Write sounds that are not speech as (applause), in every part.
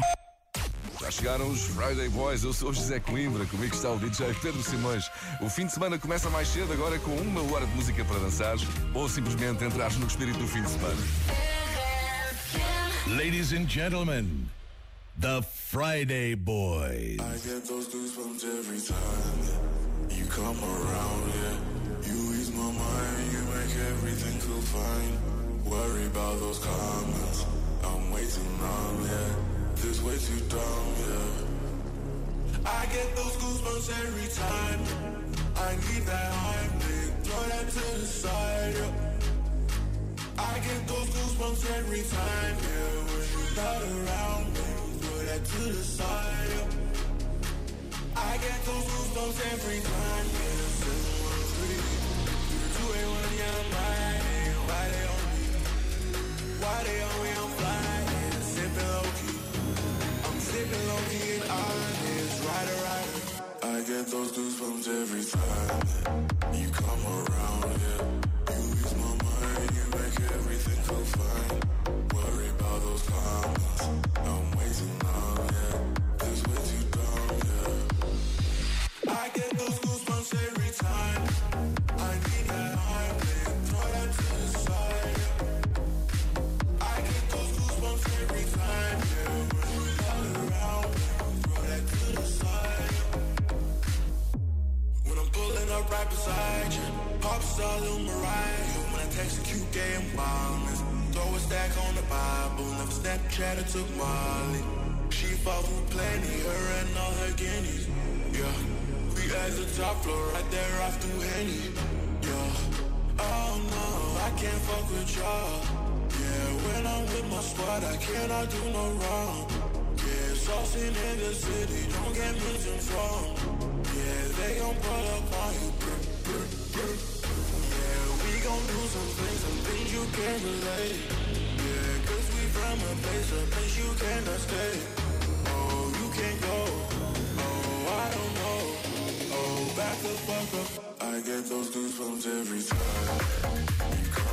RFM. Já chegaram os Friday Boys, eu sou o José Coimbra, comigo está o DJ Pedro Simões. O fim de semana começa mais cedo, agora com uma hora de música para dançares ou simplesmente entrares no espírito do fim de semana. Ladies and gentlemen, the Friday Boys. I get those goosebumps every time you come around, yeah. You ease my mind, you make everything feel fine. Worry about those comments, I'm way too numb, yeah. This way too dumb, yeah. I get those goosebumps every time. I need that Heimlich, throw that to the side, yeah. I get those goosebumps every time, yeah. When you're not around me, throw that to the side, yeah. I get those goosebumps every time, yeah. Seven, one, three, two, eight, one, yeah, I'm riding. Why they on me? Why they on me? Rider, rider. I get those goosebumps every time you come around, yeah. You ease my mind, you make everything feel fine. Worry about those comments, I'm way too numb, yeah. This way too dumb, yeah. I get those up right beside you, pop star Lil Mariah. When I text a cute gay and wildness, throw a stack on the Bible. Never Snapchat or took Molly. She fought for plenty, her and all her guineas. Yeah, we at the top floor, right there off through Henny. Yeah, oh no, I can't fuck with y'all. Yeah, when I'm with my squad, I cannot do no wrong. Yeah, saucing in the city, don't get mentioned from. Gon' pull up on you. Yeah, we gon' do some things, some things you can't relate. Yeah, cause we from a place, a place you cannot stay. Oh, you can't go. Oh, I don't know. Oh, back the fuck up. I get those goosebumps every time.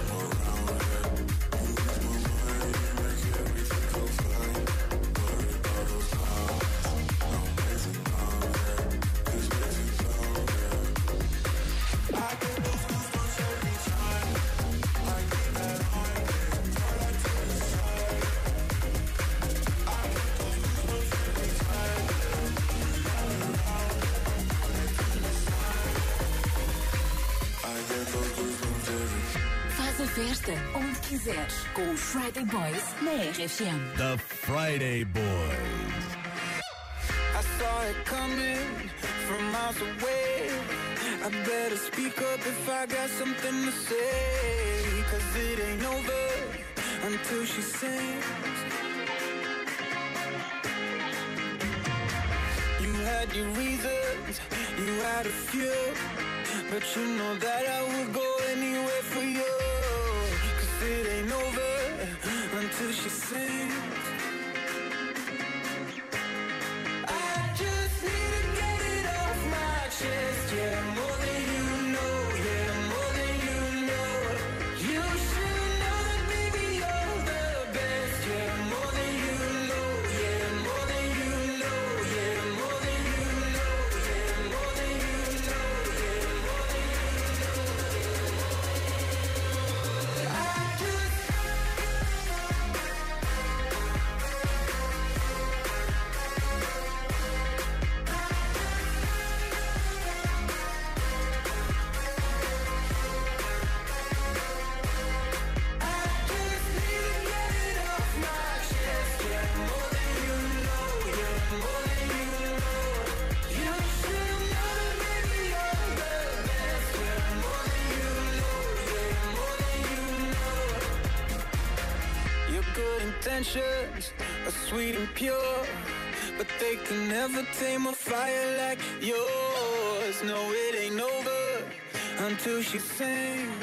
Onde com os Friday Boys na RFM. The Friday Boys. I saw it coming from miles away. I better speak up if I got something to say. Cause it ain't over until she sings. You had your reasons, you had a few. But you know that I would go anywhere for you. Until she sings. Sweet and pure, but they can never tame a fire like yours. No, it ain't over until she sings.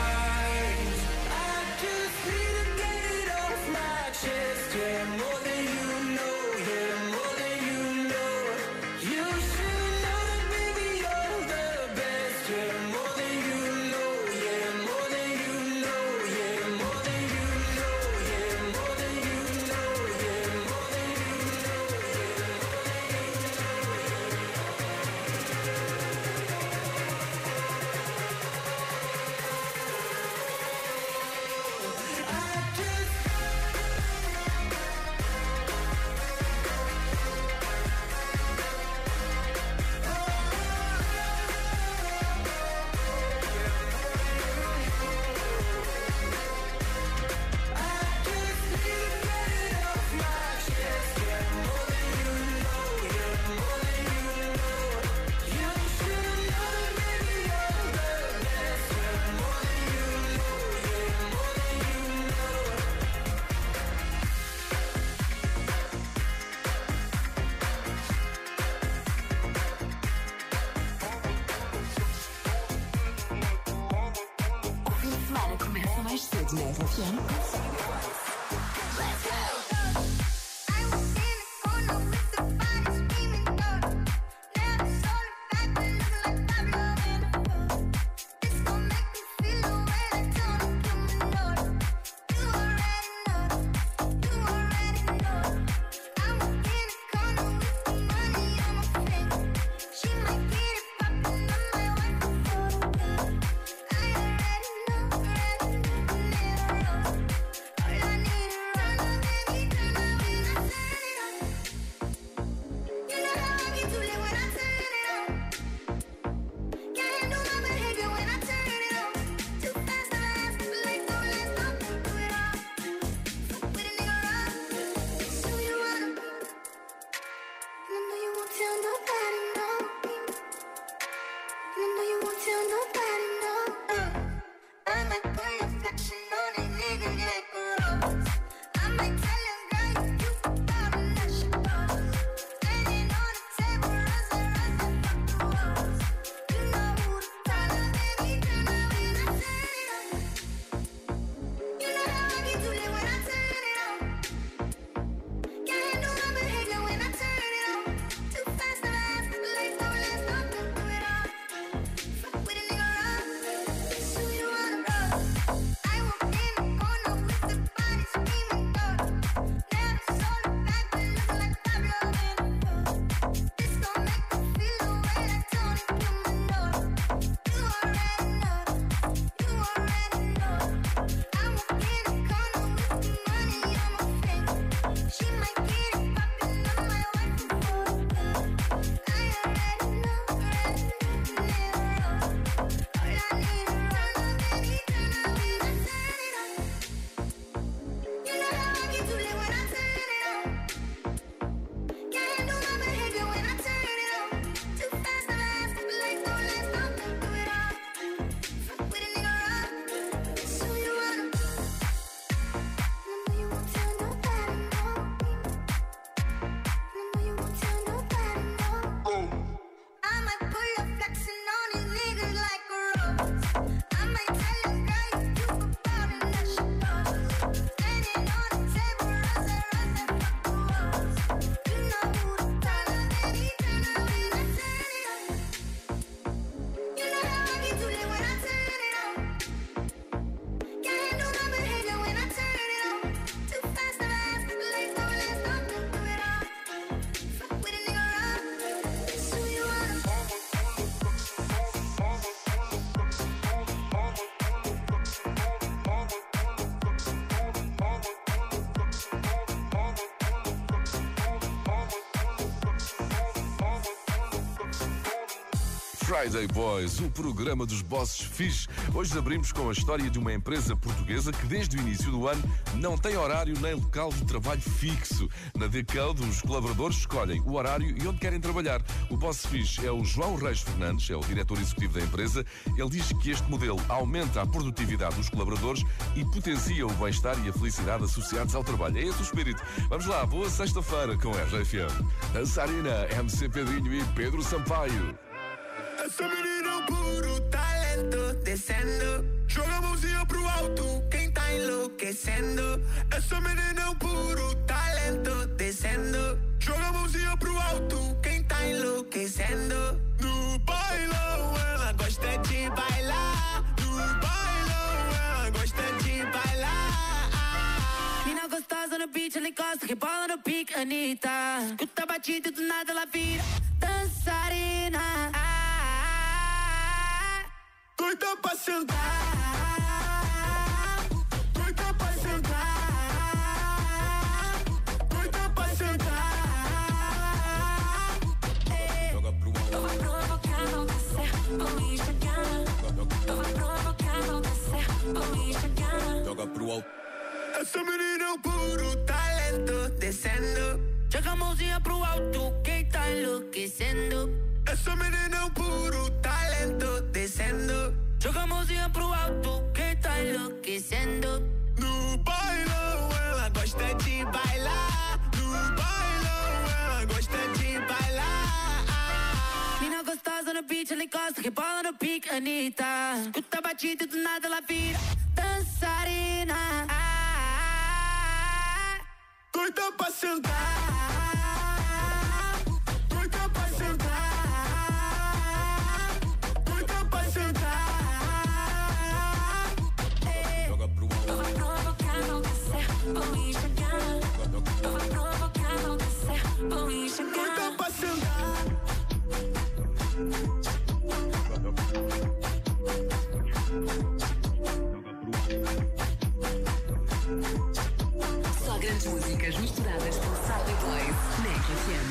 Friday Boys, o programa dos bosses fixe. Hoje abrimos com a história de uma empresa portuguesa que desde o início do ano não tem horário nem local de trabalho fixo. Na Decode, os colaboradores escolhem o horário e onde querem trabalhar. O boss fixe é o João Reis Fernandes, é o diretor executivo da empresa. Ele diz que este modelo aumenta a produtividade dos colaboradores e potencia o bem-estar e a felicidade associados ao trabalho. É esse o espírito. Vamos lá, boa sexta-feira com a RFM. Dançarina, MC Pedrinho e Pedro Sampaio. Essa menina é um puro talento descendo. Joga a mãozinha pro alto, quem tá enlouquecendo. Essa menina é um puro talento descendo. Joga a mãozinha pro alto, quem tá enlouquecendo. No bailão, ela gosta de bailar. No bailão, ela gosta de bailar. Mina gostosa no beat, ela encosta, rebola no pique, Anitta. Escuta a batida do nada ela vira dançarina. Doida pra sentar. Doida pra sentar. Doida pra sentar. Eu vou provocar, vou descer, vou me chegar. Eu vou provocar, vou descer, vou me chegar. Essa menina é um puro talento descendo. Joga a mãozinha pro alto, quem tá enlouquecendo. Essa menina é um puro talento descendo. Joga a mãozinha pro alto, quem tá enlouquecendo. No bailão, ela gosta de bailar. No bailão, ela gosta de bailar. Mina gostosa no beat, ela encosta, rebola no pique, Anitta. Escuta a batida e do nada ela vira dançarina. Doida pra sentar. Vou me chegar. Eu vou provocar, vou descer, vou. Só grandes músicas misturadas por Friday Boys na RFM.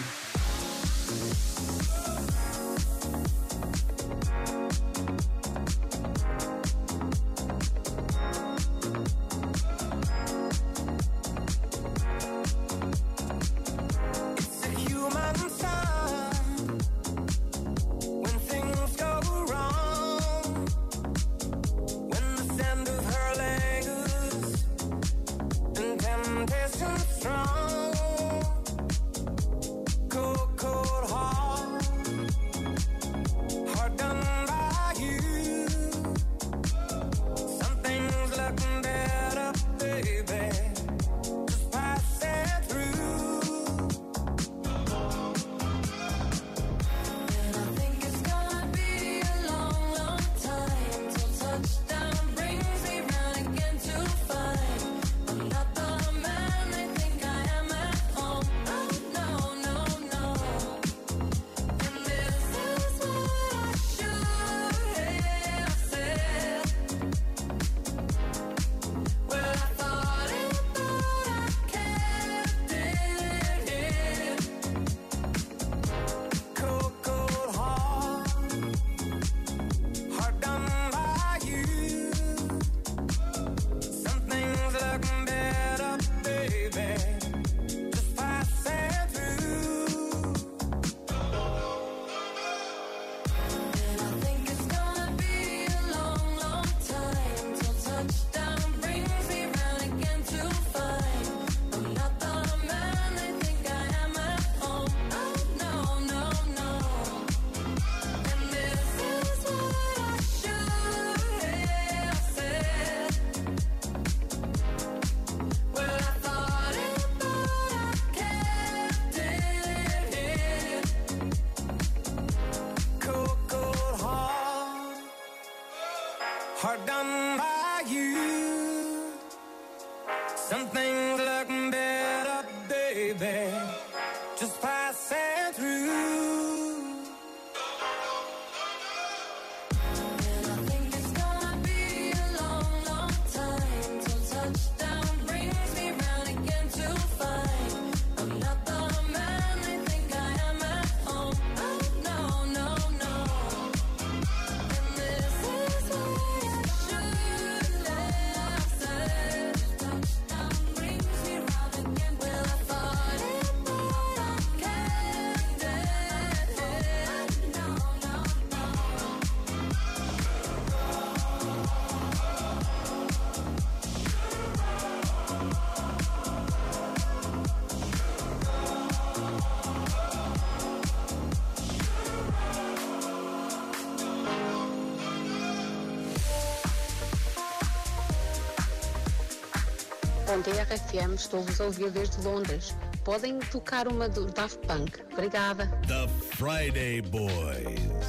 RFM. Estou-vos a ouvir desde Londres. Podem tocar uma do Daft Punk. Obrigada. The Friday Boys.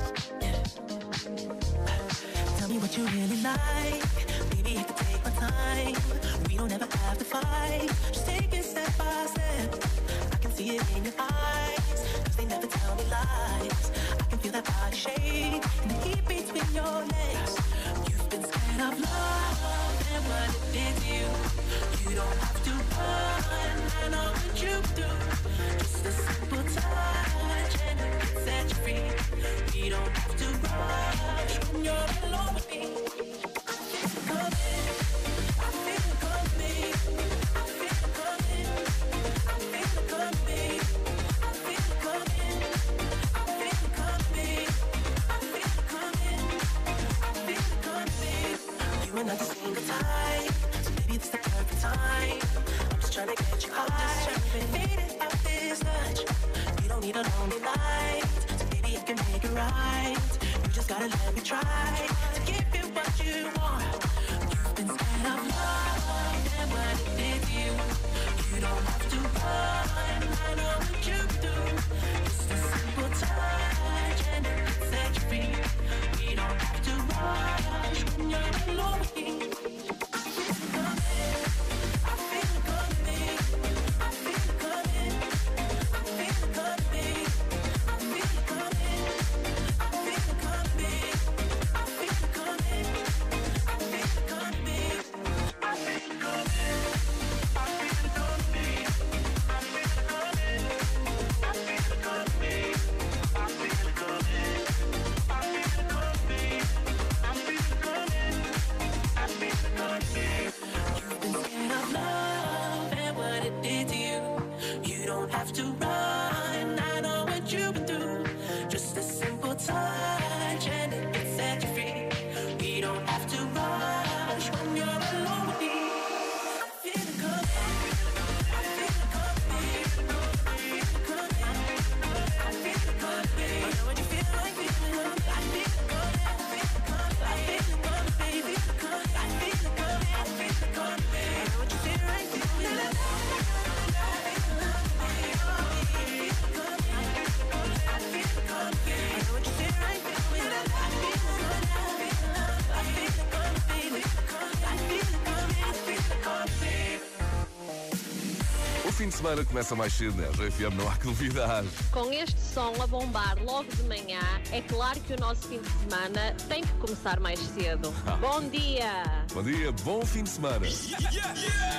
Tell me what you really like. Baby, I can take my time. We don't ever have to fight. Just take it step by step. I can see it in your eyes. Cause they never tell me lies. I can feel that body shake and the heat between your legs. You've been scared of love and what it did to you. You don't have to run, I know what you do. Just a simple touch and it can set you free. Don't have to when you're alone with me. I feel coming, I feel coming, I feel coming, I feel coming, I feel coming, I feel coming, I feel coming. You so maybe it's time. I'm just trying to get you out this touch. You don't need a lonely night, so maybe I can make it right. You just gotta let me try to give you what you want. You've been scared of love and what it did you. You don't have to run, I know what you do. Just a simple touch and it can set you free. We don't have to rush when you're alone semana começa mais cedo, né? O RFM não há que duvidar. Com este som a bombar logo de manhã, é claro que o nosso fim de semana tem que começar mais cedo. Bom dia! Bom dia, bom fim de semana. What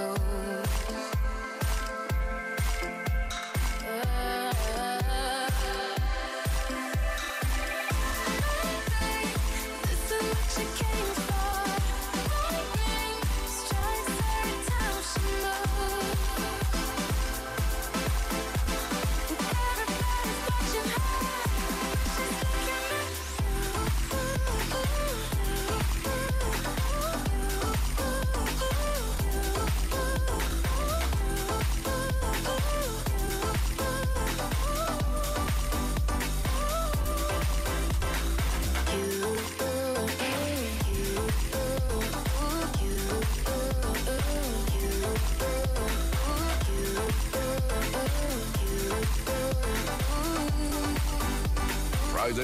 close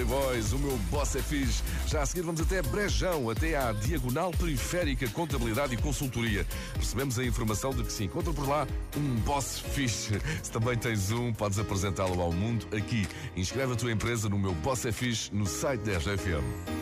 Boys, o meu boss é fixe. Já a seguir vamos até Brejão, até à Diagonal Periférica Contabilidade e Consultoria. Recebemos a informação de que se encontra por lá um boss fixe. Se também tens um, podes apresentá-lo ao mundo aqui. Inscreve a tua empresa no meu boss é fixe no site da RFM.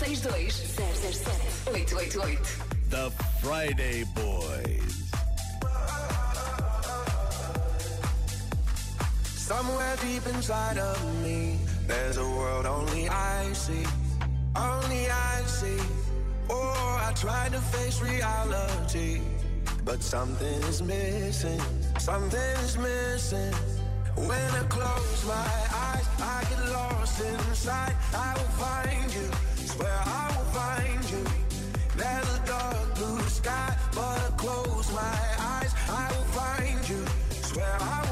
962 007 888. The Friday Boys. Somewhere deep inside of me, there's a world only I see. Only I see. Oh, I try to face reality, but something is missing. Something is missing. When I close my eyes, I get lost inside. I will find you where I will find you. There's a dark blue sky, but I close my eyes. I will find you. Swear I will.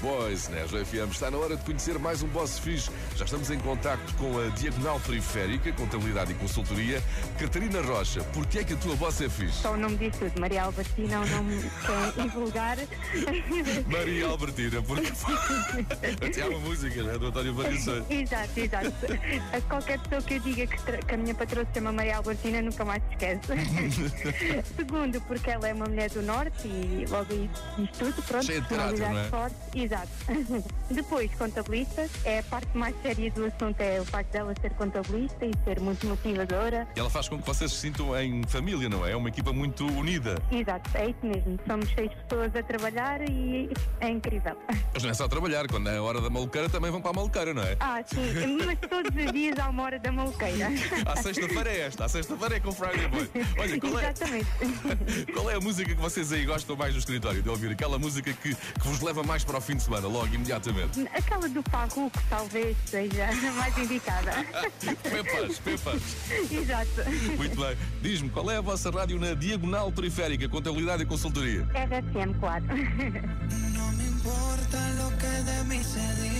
Boys, né? Já FM. Está na hora de conhecer mais um boss fixe. Já estamos em contacto com a Diagonal Periférica, Contabilidade e Consultoria. Catarina Rocha, porquê é que a tua boss é fixe? Só o nome diz tudo. Maria Albertina é um nome que é invulgar. (laughs) Maria Albertina, porque até há uma música, né? Do António Variações. exato, exato. A qualquer pessoa que eu diga que, que a minha patroa se chama Maria Albertina nunca mais se esquece. (laughs) Segundo, porque ela é uma mulher do Norte e logo isso diz tudo, pronto. Cheia de caráter, não é? forte. Exato. (laughs) Depois, contabilista. É a parte mais séria do assunto, é o facto dela ser contabilista e ser muito motivadora. E ela faz com que vocês se sintam em família, não é? É uma equipa muito unida. Exato, é isso mesmo. Somos seis pessoas a trabalhar e é incrível. (laughs) Mas não é só trabalhar, quando é a hora da maluqueira também vão para a maluqueira, não é? Ah, sim, mas todos os dias há uma hora da maluqueira. (laughs) À sexta-feira é esta, à sexta-feira é com o Friday Boy. Olha, qual é, Exatamente. qual é a música que vocês aí gostam mais no escritório de ouvir? Aquela música que, que vos leva mais para o fim de semana, logo, imediatamente. Aquela do Farruco talvez seja a mais indicada. Pepas, pepas. Exato. Muito bem. Diz-me, qual é a vossa rádio na Diagonal Periférica, Contabilidade e Consultoria? RFM, claro. No me importa lo que de mí se diga,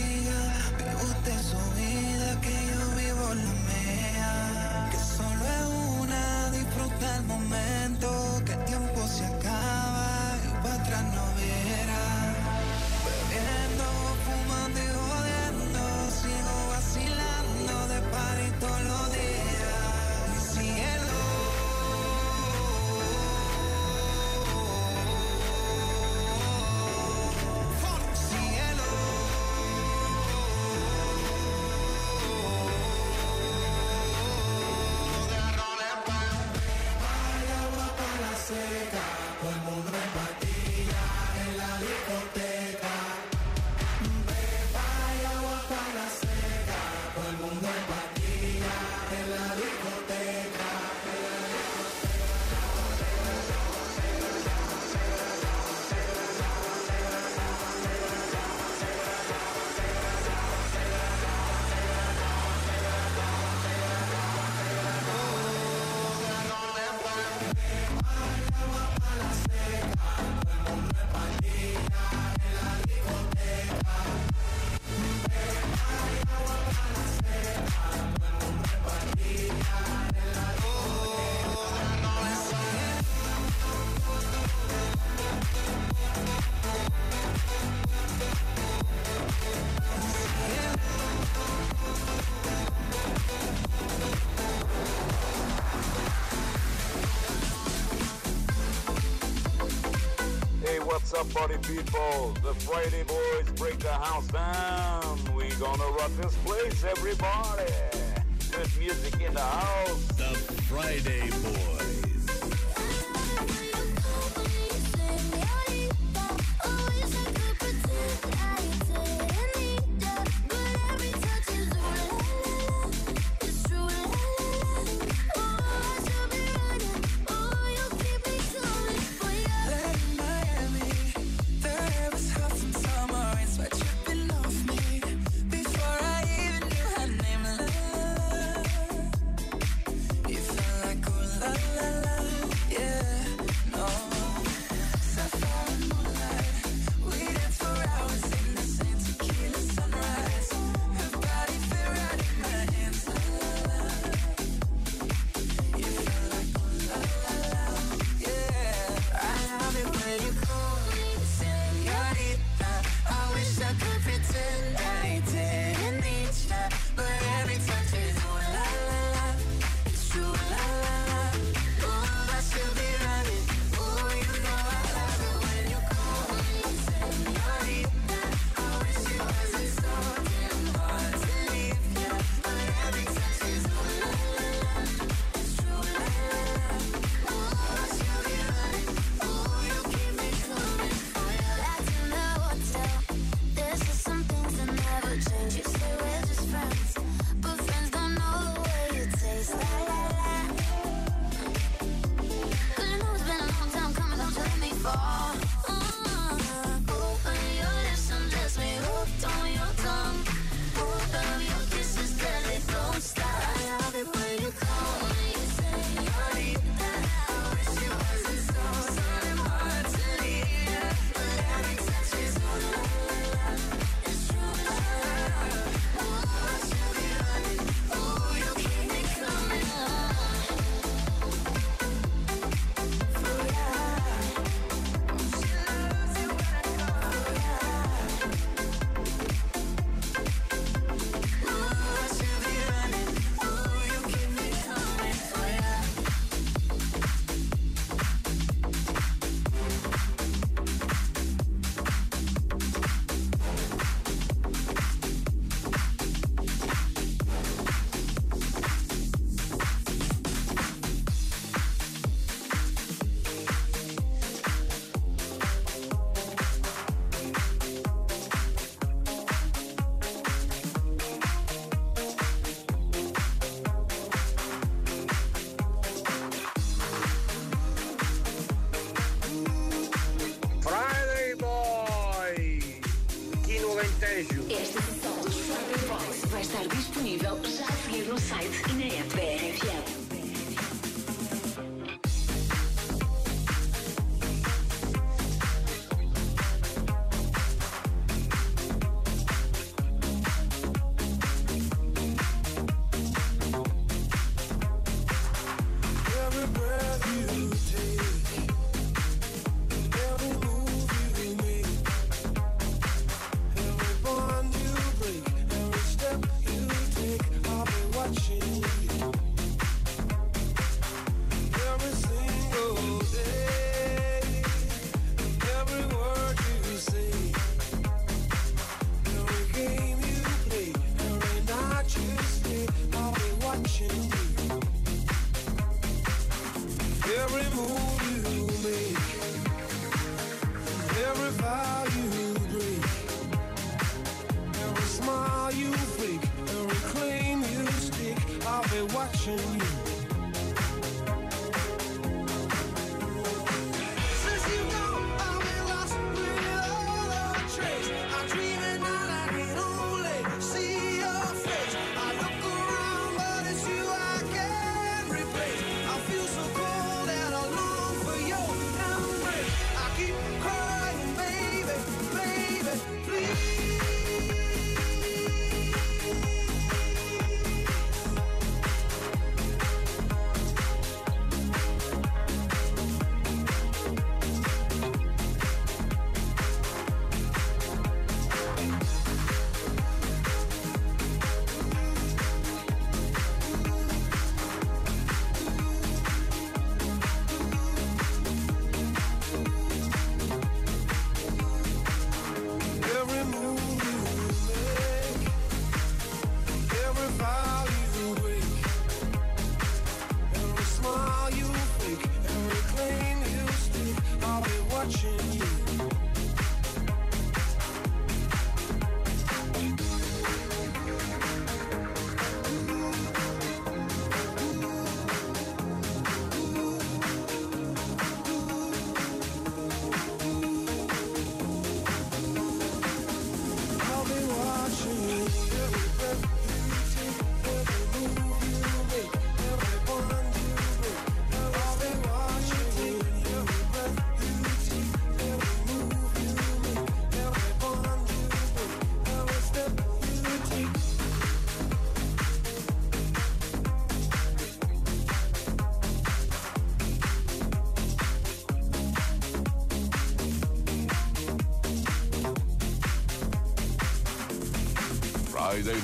up, party people? The Friday boys break the house down. We gonna rock this place, everybody. Good music in the house. The Friday Boys.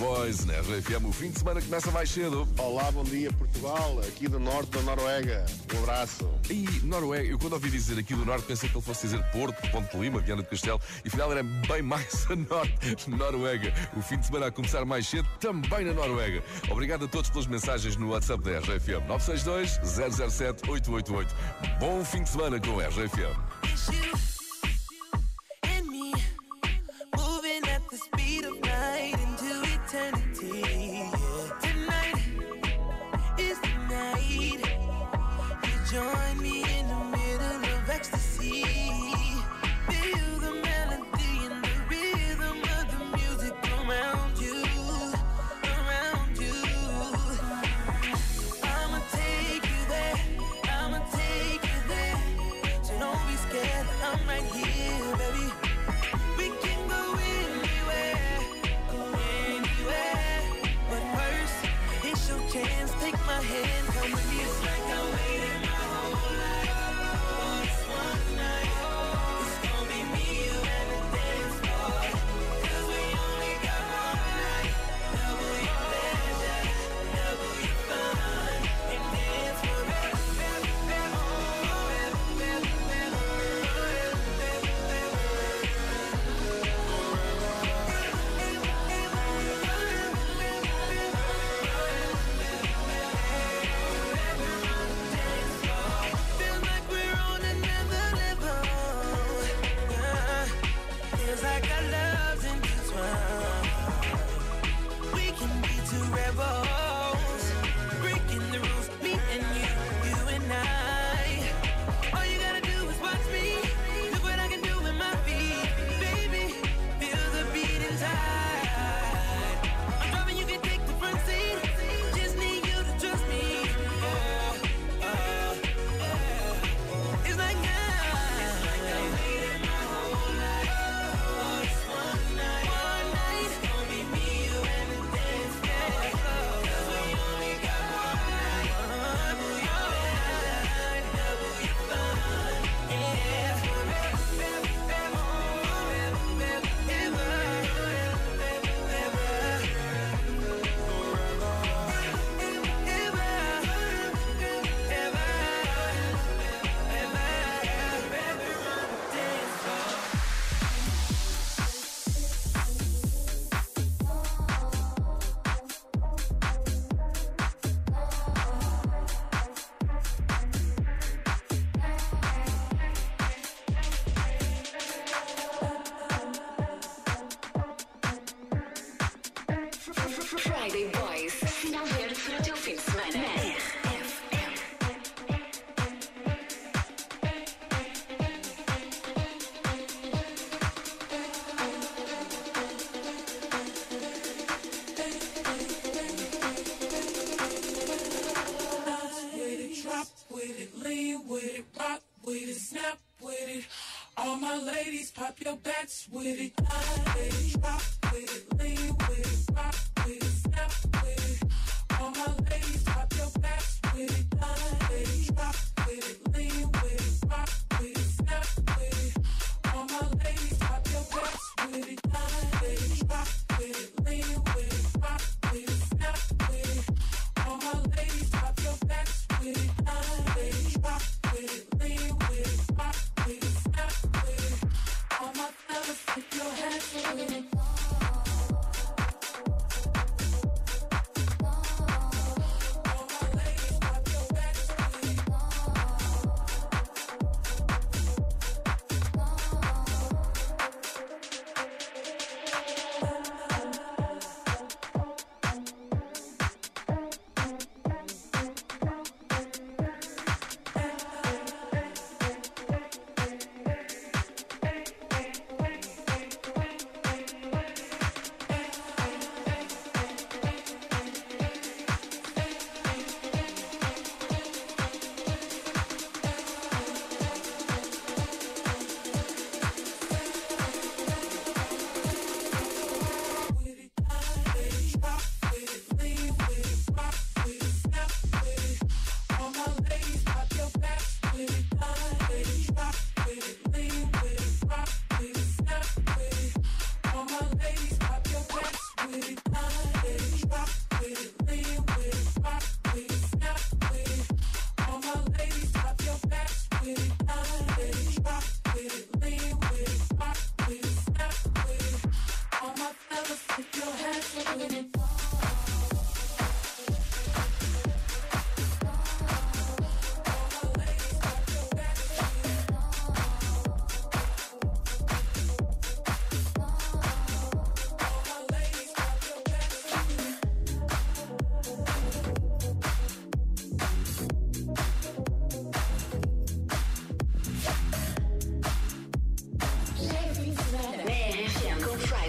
Boys na RFM. O fim de semana começa mais cedo. Olá, bom dia, Portugal, aqui do norte da Noruega. Um abraço. E Noruega, eu quando ouvi dizer aqui do norte pensei que ele fosse dizer Porto, Ponte de Lima, Viana do Castelo, e afinal era bem mais a norte, Noruega. O fim de semana a começar mais cedo, também na Noruega. Obrigado a todos pelas mensagens no WhatsApp da RFM 962 007 888. Bom fim de semana com a RFM.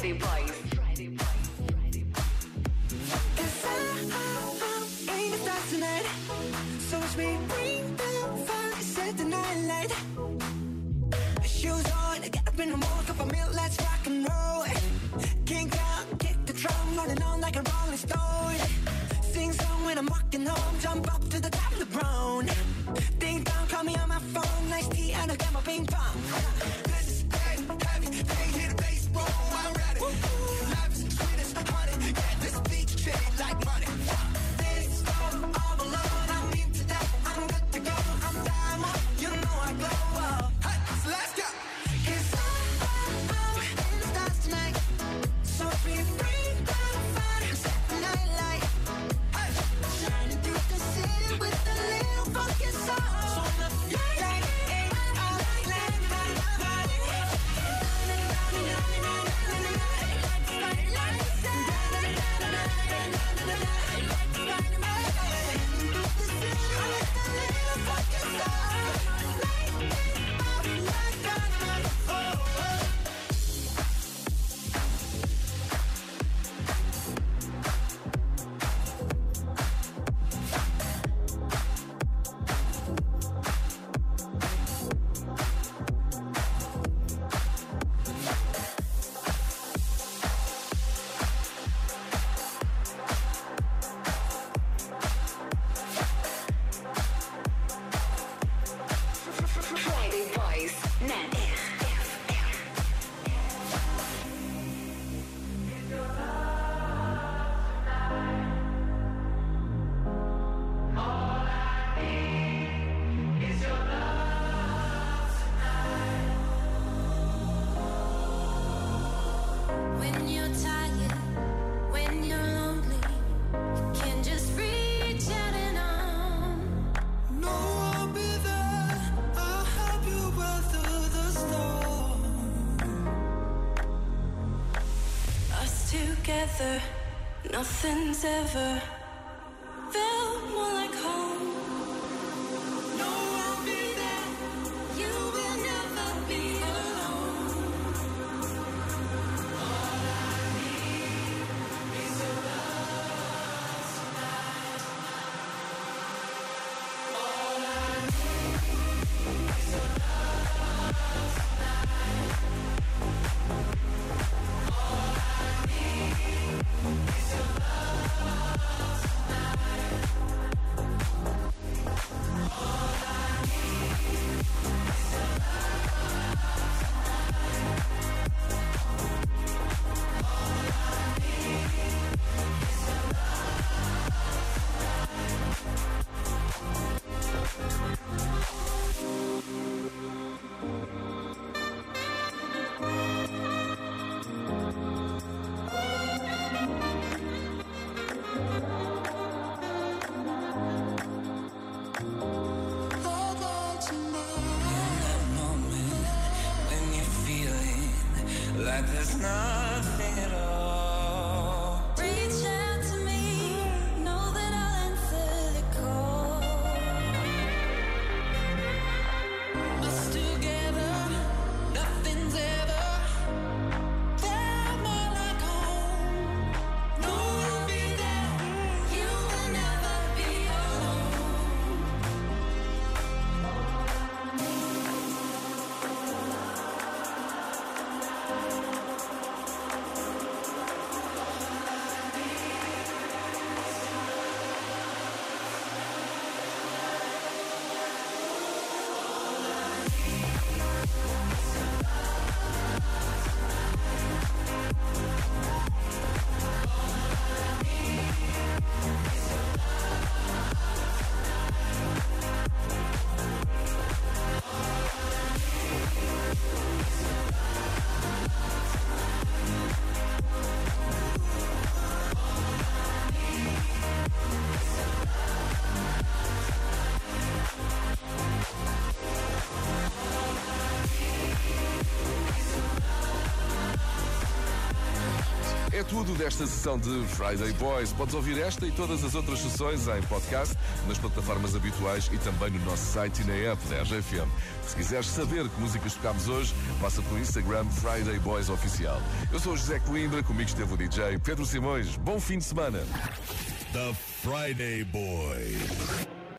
Friday boys. Cause I, I, I'm aiming to start tonight. So watch me bring the fire, set the night light. Shoes on, get up in the morning, cup of milk, let's rock and roll. Kink out, kick the drum, rolling on like a rolling stone. Sing song when I'm walking home, jump up to the top. ever. Like there's nothing tudo desta sessão de Friday Boys. Podes ouvir esta e todas as outras sessões em podcast, nas plataformas habituais e também no nosso site e na app da RGFM. Se quiseres saber que músicas tocámos hoje, passa pelo Instagram Friday Boys Oficial. Eu sou o José Coimbra, comigo esteve o DJ Pedro Simões. Bom fim de semana. The Friday Boys.